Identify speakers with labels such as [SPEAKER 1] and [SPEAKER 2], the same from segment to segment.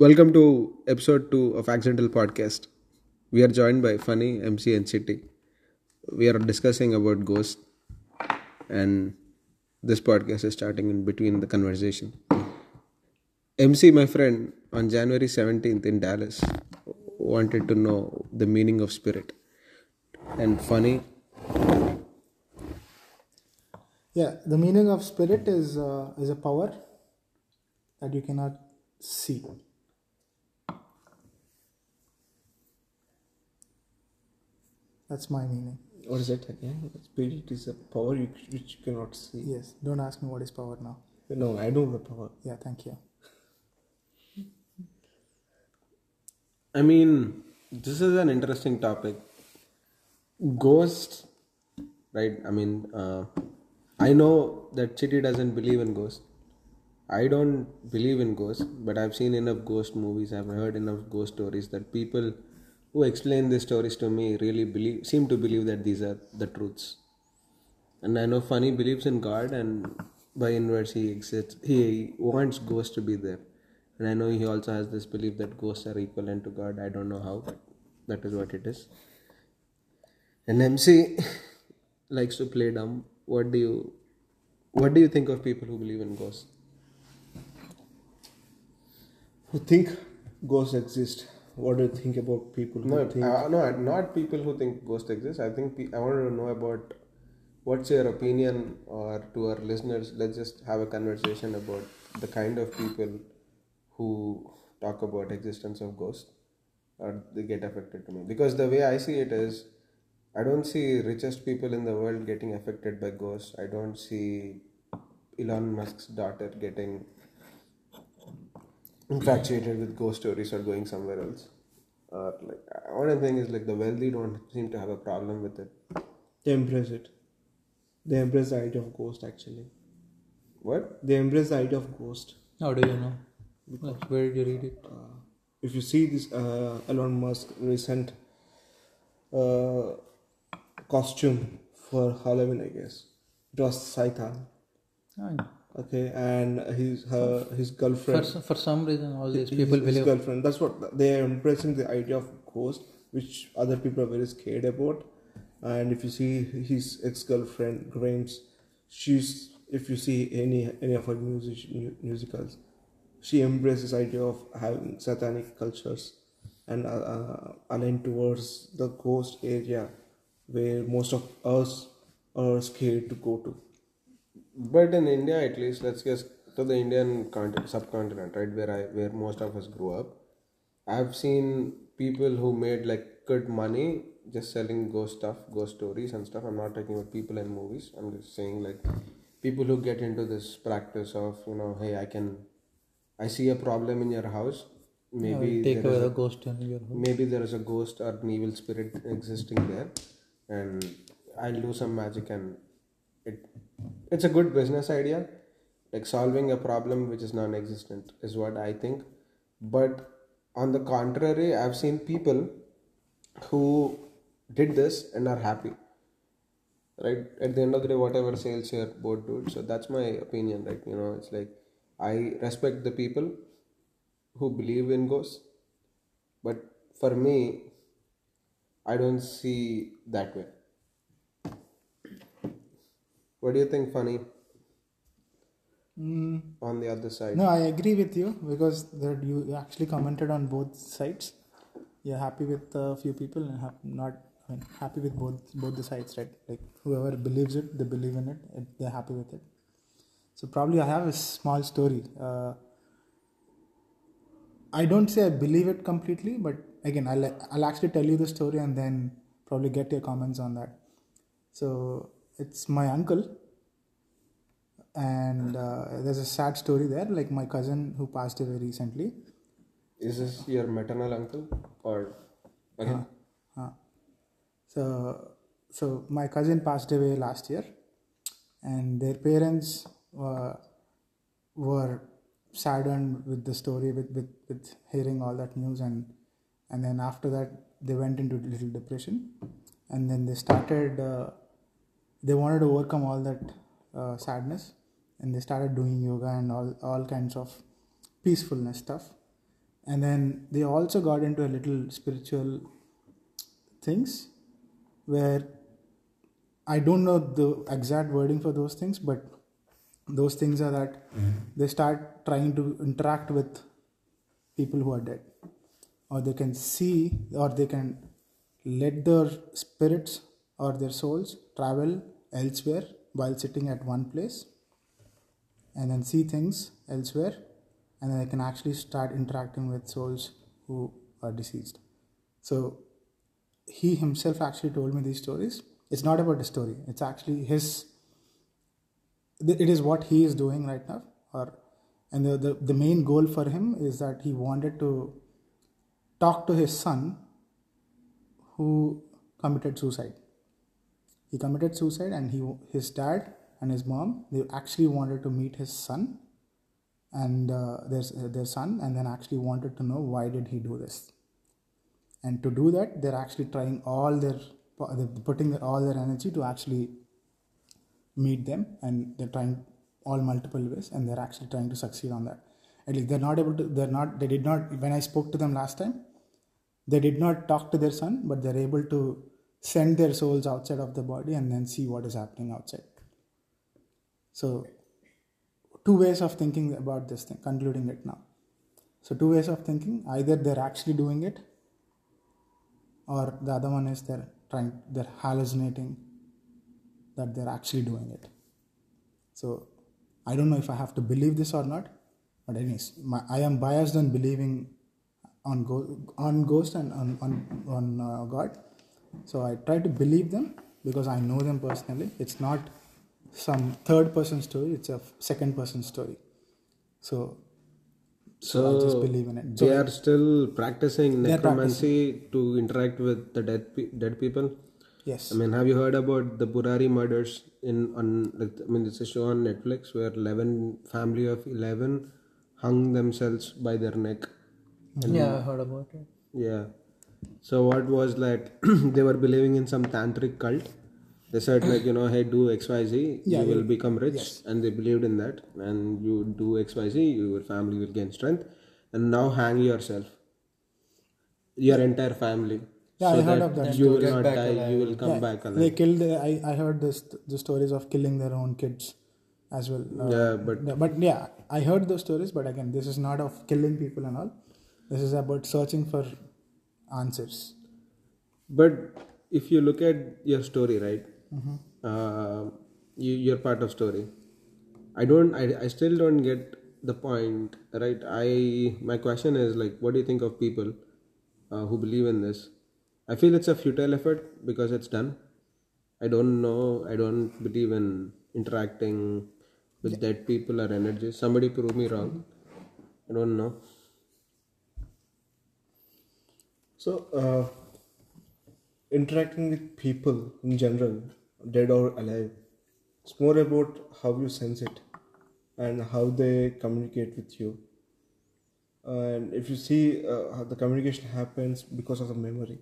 [SPEAKER 1] Welcome to episode 2 of Accidental Podcast. We are joined by Funny, MC, and Chitty. We are discussing about ghosts, and this podcast is starting in between the conversation. MC, my friend, on January 17th in Dallas, wanted to know the meaning of spirit. And Funny,
[SPEAKER 2] Yeah, the meaning of spirit is uh, is a power that you cannot see. That's my meaning.
[SPEAKER 3] What is it again? Spirit is a power you, which you cannot see.
[SPEAKER 2] Yes. Don't ask me what is power now.
[SPEAKER 3] No, I know the power.
[SPEAKER 2] Yeah, thank you.
[SPEAKER 1] I mean, this is an interesting topic. Ghosts, right? I mean, uh, I know that Chitty doesn't believe in ghosts. I don't believe in ghosts, but I've seen enough ghost movies. I've heard enough ghost stories that people who explain these stories to me really believe, seem to believe that these are the truths. And I know Funny believes in God, and by inverse, he exists. He wants ghosts to be there. And I know he also has this belief that ghosts are equivalent to God. I don't know how, but that is what it is. And MC likes to play dumb. What do you, what do you think of people who believe in ghosts?
[SPEAKER 3] Who think ghosts exist? What do you think about people who
[SPEAKER 1] No,
[SPEAKER 3] think?
[SPEAKER 1] uh, no, not people who think ghosts exist. I think pe- I want to know about what's your opinion, or to our listeners, let's just have a conversation about the kind of people who talk about existence of ghosts, or they get affected to me. Because the way I see it is, I don't see richest people in the world getting affected by ghosts. I don't see Elon Musk's daughter getting infatuated with ghost stories or going somewhere else. Or like one thing is like the wealthy don't seem to have a problem with it.
[SPEAKER 3] They embrace it. They embrace the idea of ghost. Actually,
[SPEAKER 1] What?
[SPEAKER 3] they embrace the idea of ghost.
[SPEAKER 4] How do you know? Like, where did you read it?
[SPEAKER 3] Uh, if you see this uh, Elon Musk recent uh, costume for Halloween, I guess it was Saitan.
[SPEAKER 4] Ah,
[SPEAKER 3] Okay, and his her his girlfriend.
[SPEAKER 4] For, for some reason, all these
[SPEAKER 3] his-
[SPEAKER 4] people
[SPEAKER 3] his
[SPEAKER 4] believe.
[SPEAKER 3] girlfriend. That's what they are embracing the idea of ghost, which other people are very scared about. And if you see his ex girlfriend Grimes, she's if you see any any of her music musicals, she embraces idea of having satanic cultures and uh, uh, aligned towards the ghost area where most of us are scared to go to.
[SPEAKER 1] But in India, at least, let's just to the Indian continent, subcontinent, right, where I where most of us grew up. I've seen people who made like good money just selling ghost stuff, ghost stories and stuff. I'm not talking about people in movies. I'm just saying like people who get into this practice of you know, hey, I can, I see a problem in your house. Maybe
[SPEAKER 4] take
[SPEAKER 1] there
[SPEAKER 4] away
[SPEAKER 1] is
[SPEAKER 4] the
[SPEAKER 1] a-
[SPEAKER 4] ghost in your home.
[SPEAKER 1] maybe there is a ghost or an evil spirit existing there and i'll do some magic and it it's a good business idea. Like solving a problem which is non-existent is what i think. But on the contrary i've seen people who did this and are happy. Right? At the end of the day whatever sales your board do so that's my opinion right you know it's like i respect the people who believe in ghosts. But for me i don't see that way what do you think funny
[SPEAKER 2] Mm,
[SPEAKER 1] on the other side
[SPEAKER 2] no, I agree with you because that you actually commented on both sides. You're happy with a few people and hap- not I mean, happy with both both the sides, right? Like whoever believes it, they believe in it, they're happy with it. So probably I have a small story. Uh, I don't say I believe it completely, but again, I'll I'll actually tell you the story and then probably get your comments on that. So it's my uncle, and uh, there's a sad story there. Like my cousin who passed away recently.
[SPEAKER 1] is this your maternal uncle or again
[SPEAKER 2] Uh, so so my cousin passed away last year, and their parents uh, were saddened with the story, with, with with hearing all that news, and and then after that they went into a little depression, and then they started. They wanted to overcome all that uh, sadness, and they started doing yoga and all all kinds of peacefulness stuff. And then they also got into a little spiritual things where I don't know the exact wording for those things, but those things are that they start trying to interact with people who are dead, or they can see, or they can let their spirits or their souls travel elsewhere while sitting at one place and then see things elsewhere and then I can actually start interacting with souls who are deceased. So he himself actually told me these stories. It's not about the story. It's actually his. It is what he is doing right now, or and the, the, the main goal for him is that he wanted to talk to his son who committed suicide. He committed suicide, and he his dad and his mom they actually wanted to meet his son and uh, their their son, and then actually wanted to know why did he do this. And to do that, they're actually trying all their they're putting all their energy to actually meet them, and they're trying all multiple ways, and they're actually trying to succeed on that. At least they're not able to. They're not. They did not. When I spoke to them last time, they did not talk to their son, but they're able to send their souls outside of the body and then see what is happening outside. So, two ways of thinking about this thing, concluding it now. So, two ways of thinking either they're actually doing it, or the other one is they're trying, they're hallucinating that they're actually doing it. So, I don't know if I have to believe this or not, but anyways, my, I am biased on believing on go, on ghost and on on, on uh, God. So I try to believe them because I know them personally. It's not some third person story; it's a second person story. So,
[SPEAKER 1] So
[SPEAKER 2] I just believe in it.
[SPEAKER 1] they
[SPEAKER 2] So
[SPEAKER 1] are still practicing
[SPEAKER 2] They are
[SPEAKER 1] necromancy to interact with the dead pe- dead people.
[SPEAKER 2] yes,
[SPEAKER 1] I mean, have you heard about the Burari murders in on? Like, I mean, it's a show on Netflix where eleven family of eleven hung themselves by their neck.
[SPEAKER 4] Yeah, I heard about it.
[SPEAKER 1] Yeah. So what was that? they were believing in some tantric cult. They said like you know, hey, do X Y Z,
[SPEAKER 2] Yeah,
[SPEAKER 1] you will
[SPEAKER 2] you-
[SPEAKER 1] become rich,
[SPEAKER 2] yes.
[SPEAKER 1] and they believed in that. And you do X Y Z, your family will gain strength, and now hang yourself. Your entire family.
[SPEAKER 2] Yeah,
[SPEAKER 1] so
[SPEAKER 2] I heard of that
[SPEAKER 1] You will not die.
[SPEAKER 4] alive.
[SPEAKER 1] You will come
[SPEAKER 2] Yeah,
[SPEAKER 1] back alive.
[SPEAKER 2] they
[SPEAKER 1] alive.
[SPEAKER 2] killed. I I heard this the stories of killing their own kids as well. Uh,
[SPEAKER 1] Yeah, but
[SPEAKER 2] Yeah, but yeah, I heard those stories, but again, this is not of killing people and all. This is about searching for answers.
[SPEAKER 1] But if you look at your story, right?
[SPEAKER 2] Mm-hmm.
[SPEAKER 1] Uh, you, you're part of story. I don't. I, I still don't get the point, right? I my question is like, what do you think of people uh, who believe in this? I feel it's a futile effort because it's done. I don't know. I don't believe in interacting with dead people or energy. Somebody prove me wrong. I don't know.
[SPEAKER 3] So, uh, interacting with people in general, dead or alive, it's more about how you sense it and how they communicate with you. And if you see uh, how the communication happens because of the memory,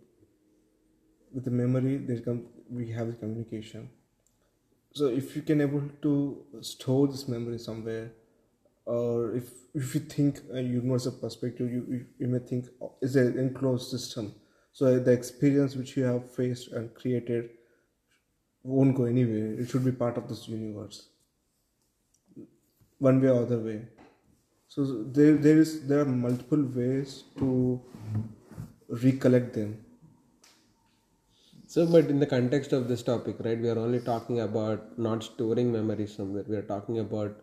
[SPEAKER 3] with the memory, there come we have the communication. So, if you can able to store this memory somewhere, or if if you think uh, universal perspective you, you you may think oh, it's an enclosed system? So the experience which you have faced and created won't go anywhere. It should be part of this universe. One way or other way. So there there is there are multiple ways to recollect them.
[SPEAKER 1] So, but in the context of this topic, right, we are only talking about not storing memories somewhere. We are talking about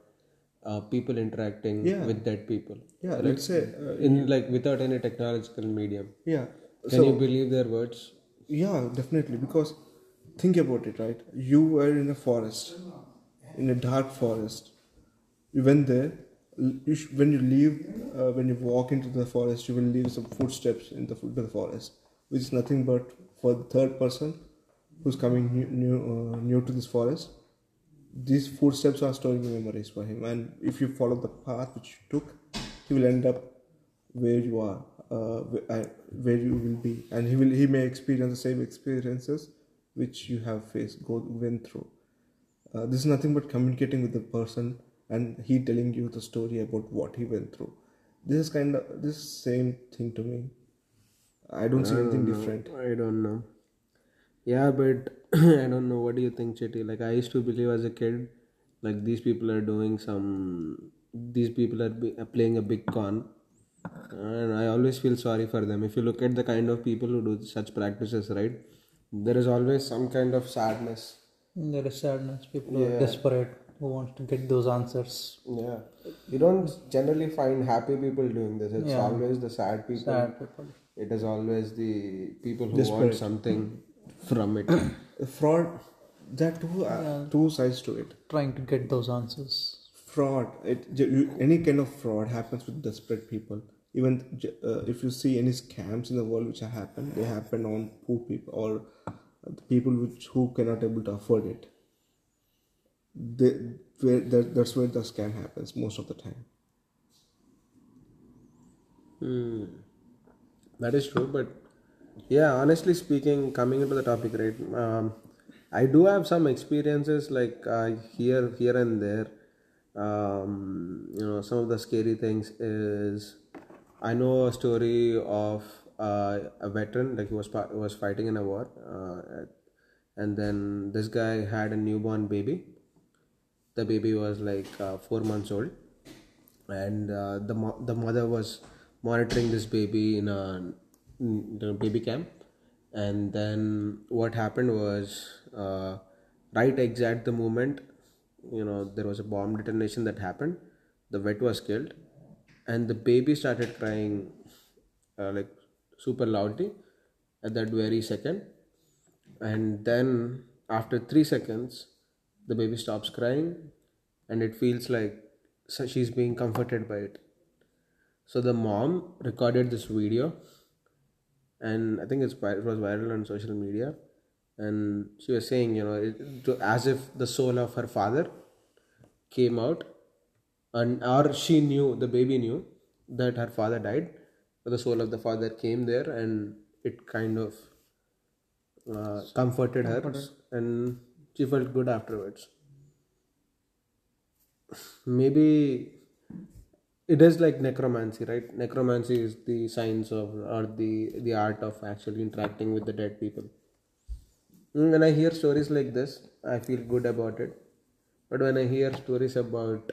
[SPEAKER 1] uh, people interacting
[SPEAKER 3] Yeah.
[SPEAKER 1] with dead people.
[SPEAKER 3] yeah let's say uh,
[SPEAKER 1] In like without any technological medium.
[SPEAKER 3] yeah
[SPEAKER 1] Can
[SPEAKER 3] so
[SPEAKER 1] you believe their words?
[SPEAKER 3] Yeah, definitely. Because think about it, right? You were in a forest, in a dark forest. You went there. You sh- when you leave, uh, when you walk into the forest, you will leave some footsteps in the, the forest, which is nothing but for the third person who's coming new, new, uh, new to this forest. These footsteps are storing memories for him, and if you follow the path which you took, he will end up where you are, uh, uh, where you will be, and he will he may experience the same experiences which you have faced, go went through. Uh, this is nothing but communicating with the person, and he telling you the story about what he went through. this is kind of this same thing to me. I don't see anything different.
[SPEAKER 1] I don't know. Yeah, but I don't know. What do you think, Chetty? Like I used to believe as a kid, like these people are doing some. These people are, be, are playing a big con, and I always feel sorry for them. If you look at the kind of people who do such practices, right, there is always some kind of sadness.
[SPEAKER 4] There is sadness. People are desperate who wants to get those answers.
[SPEAKER 1] Yeah, you don't generally find happy people doing this. It's
[SPEAKER 4] Yeah.
[SPEAKER 1] always the sad people.
[SPEAKER 4] Sad people.
[SPEAKER 1] It is always the people who want something from it.
[SPEAKER 3] The fraud, there are two uh, two sides to it.
[SPEAKER 4] Trying to get those answers.
[SPEAKER 3] Fraud, it you, any kind of fraud happens with desperate people. Even uh, if you see any scams in the world which have happened, they happen on poor people or the people which who cannot able to afford it. They, where, that, that's where the scam happens most of the time.
[SPEAKER 1] Hmm. That is true, but yeah, honestly speaking, coming into the topic, right? Um, I do have some experiences like uh, here, here and there. Um, you know, some of the scary things is I know a story of uh, a veteran, like he was was fighting in a war, uh, and then this guy had a newborn baby. The baby was like uh, four months old, and uh, the mo- the mother was monitoring this baby in a, a baby cam. And then what happened was uh, right exact the moment you know there was a bomb detonation that happened. The vet was killed. And the baby started crying uh, like super loudly at that very second. And then after 3 seconds the baby stops crying. And it feels like she's being comforted by it. So the mom recorded this video, and I think it's it was viral on social media, and she was saying, you know, it, to, as if the soul of her father came out, and or she knew the baby knew that her father died, but the soul of the father came there, and it kind of uh, comforted her, and she felt good afterwards. Maybe it is like necromancy right necromancy is the science of or the the art of actually interacting with the dead people Mm, when i hear stories like this i feel good about it but when i hear stories about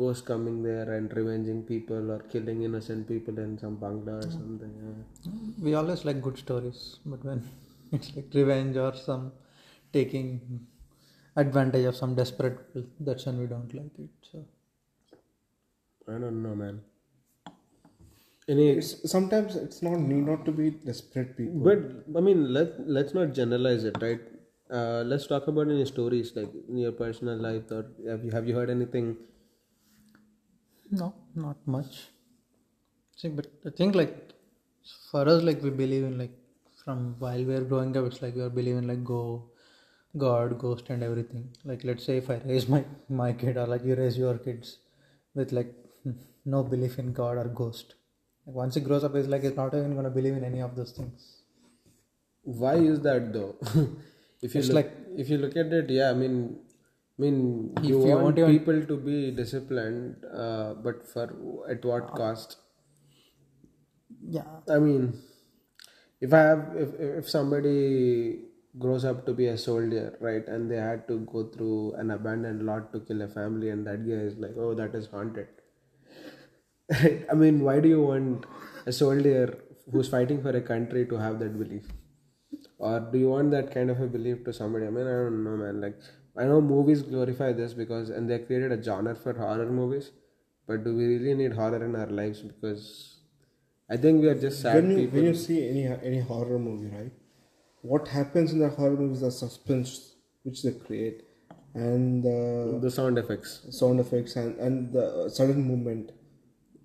[SPEAKER 1] ghosts coming there and revenging people or killing innocent people in some bangla or something yeah.
[SPEAKER 4] We always like good stories, but when it's like revenge or some taking advantage of some desperate people, that's when we don't like it. So
[SPEAKER 1] i don't know man any
[SPEAKER 3] It's, sometimes it's not need not to be desperate people.
[SPEAKER 1] But I mean, let let's not generalize it, right? Uh, let's talk about any stories like in your personal life. Or have you have you heard anything?
[SPEAKER 4] no, not much. See, but I think like for us, like we believe in like from while we are growing up, it's like we are believing like go, God, ghost, and everything. Like let's say if I raise my my kid or like you raise your kids with like no belief in God or ghost. Like once he grows up, he's like he's not even gonna believe in any of those things.
[SPEAKER 1] Why is that though? if you
[SPEAKER 4] It's
[SPEAKER 1] look,
[SPEAKER 4] like-
[SPEAKER 1] if you look at it, yeah, I mean, I mean, you,
[SPEAKER 4] you
[SPEAKER 1] want,
[SPEAKER 4] want
[SPEAKER 1] people to be disciplined, uh, but for at what cost?
[SPEAKER 4] Yeah.
[SPEAKER 1] I mean, if I have, if if somebody grows up to be a soldier, right, and they had to go through an abandoned lot to kill a family, and that guy is like, oh, that is haunted. I mean, why do you want a soldier who's fighting for a country to have that belief? Or do you want that kind of a belief to somebody? I mean, I don't know, man. Like, I know movies glorify this because, and they created a genre for horror movies, but do we really need horror in our lives? Because I think we are just sad
[SPEAKER 3] when you
[SPEAKER 1] people.
[SPEAKER 3] when you see any any horror movie, right? What happens in the horror movie is the suspense which they create, and the
[SPEAKER 1] the sound effects.
[SPEAKER 3] sound effects and and the sudden movement.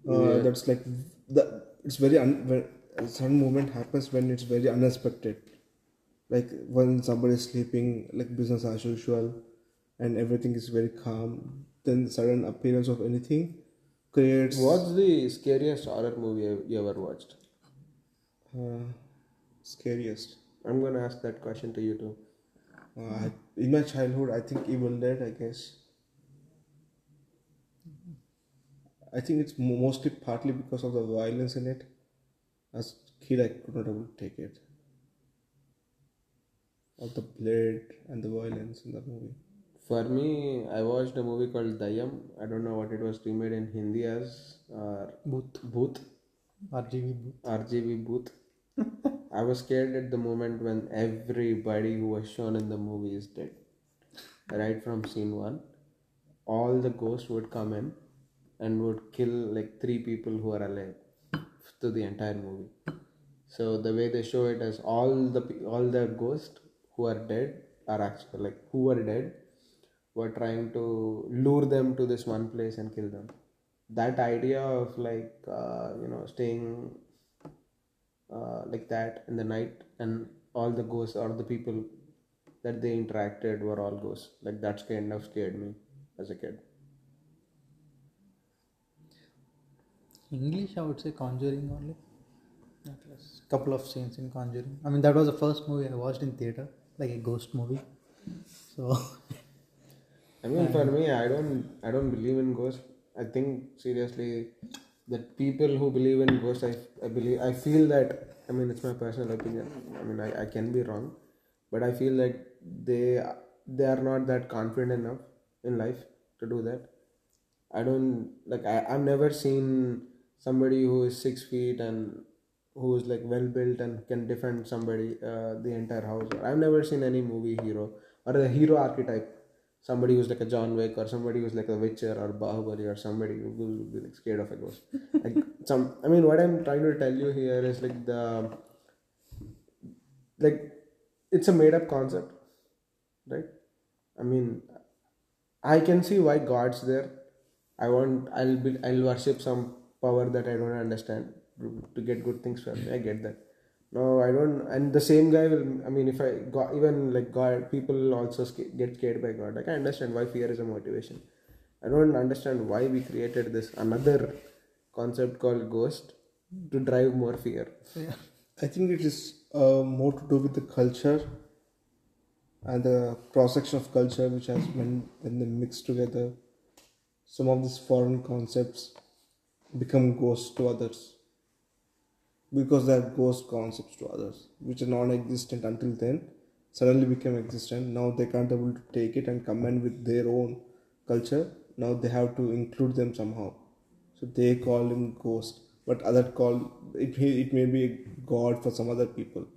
[SPEAKER 3] Uh, That's like the it's very un, sudden movement happens when it's very unexpected, like when somebody is sleeping, like business as usual, and everything is very calm. Then sudden appearance of anything creates
[SPEAKER 1] What's the scariest horror movie you- you ever watched?
[SPEAKER 3] uh, scariest.
[SPEAKER 1] I'm gonna ask that question to you too.
[SPEAKER 3] Uh, in my childhood, I think Evil Dead. I guess. I I think it's mostly partly because of the violence in it. As kid, I could not able to take it. Of the blood and the violence in the movie.
[SPEAKER 1] For me, I watched a movie called Deyyam. I don't know what it was remade in Hindi as. Uh,
[SPEAKER 4] Bhoot.
[SPEAKER 1] Bhoot.
[SPEAKER 4] RGV Bhoot.
[SPEAKER 1] RGV Bhoot. I was scared at the moment when everybody who was shown in the movie is dead. Right from scene one, all the ghosts would come in and would kill like three people who are alive through the entire movie. So the way they show it as all the all the ghosts who are dead are actually like who were dead were trying to lure them to this one place and kill them. That idea of like uh, you know staying uh, like that in the night and all the ghosts or the people that they interacted were all ghosts like that's kind of scared me as a kid
[SPEAKER 4] English, I would say Conjuring only. Couple of scenes in Conjuring. I mean, that was the first movie I watched in theater, like a ghost movie. So,
[SPEAKER 1] i mean for me i don't i don't believe in ghosts i think seriously that people who believe in ghosts i, I believe i feel that i mean it's my personal opinion i mean I, I can be wrong but i feel like they they are not that confident enough in life to do that I don't like I, I've never seen somebody who is six feet and who is like well built and can defend somebody uh, the entire house. I've never seen any movie hero or the hero archetype. Somebody who's like a John Wick or somebody who's like a Witcher or Bahubali or somebody who would be like scared of a ghost. like some, I mean, what I'm trying to tell you here is like the like it's a made up concept, right? I mean, I can see why God's there. I want I'll be I'll worship some power that I don't understand to get good things from me. I get that. No, I don't. And the same guy will. I mean, if I got even like God, people also get scared by God. Like I understand why fear is a motivation. I don't understand why we created this another concept called ghost to drive more fear. Yeah.
[SPEAKER 3] I think it is uh, more to do with the culture and the cross section of culture which has been when they mix together. Some of these foreign concepts become ghosts to others because they are ghost concepts to others, which are non-existent until then, suddenly became existent. Now they can't able to take it and combine with their own culture. Now they have to include them somehow. So they call him ghost, but other call it. may- It may be a god for some other people.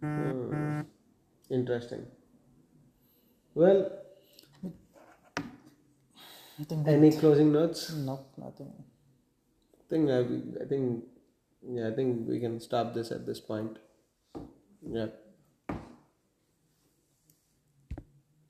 [SPEAKER 1] Hmm. Interesting. Well,
[SPEAKER 4] I think
[SPEAKER 1] any closing notes?
[SPEAKER 4] no, nothing.
[SPEAKER 1] I think I, I think yeah I think we can stop this at this point. Yeah.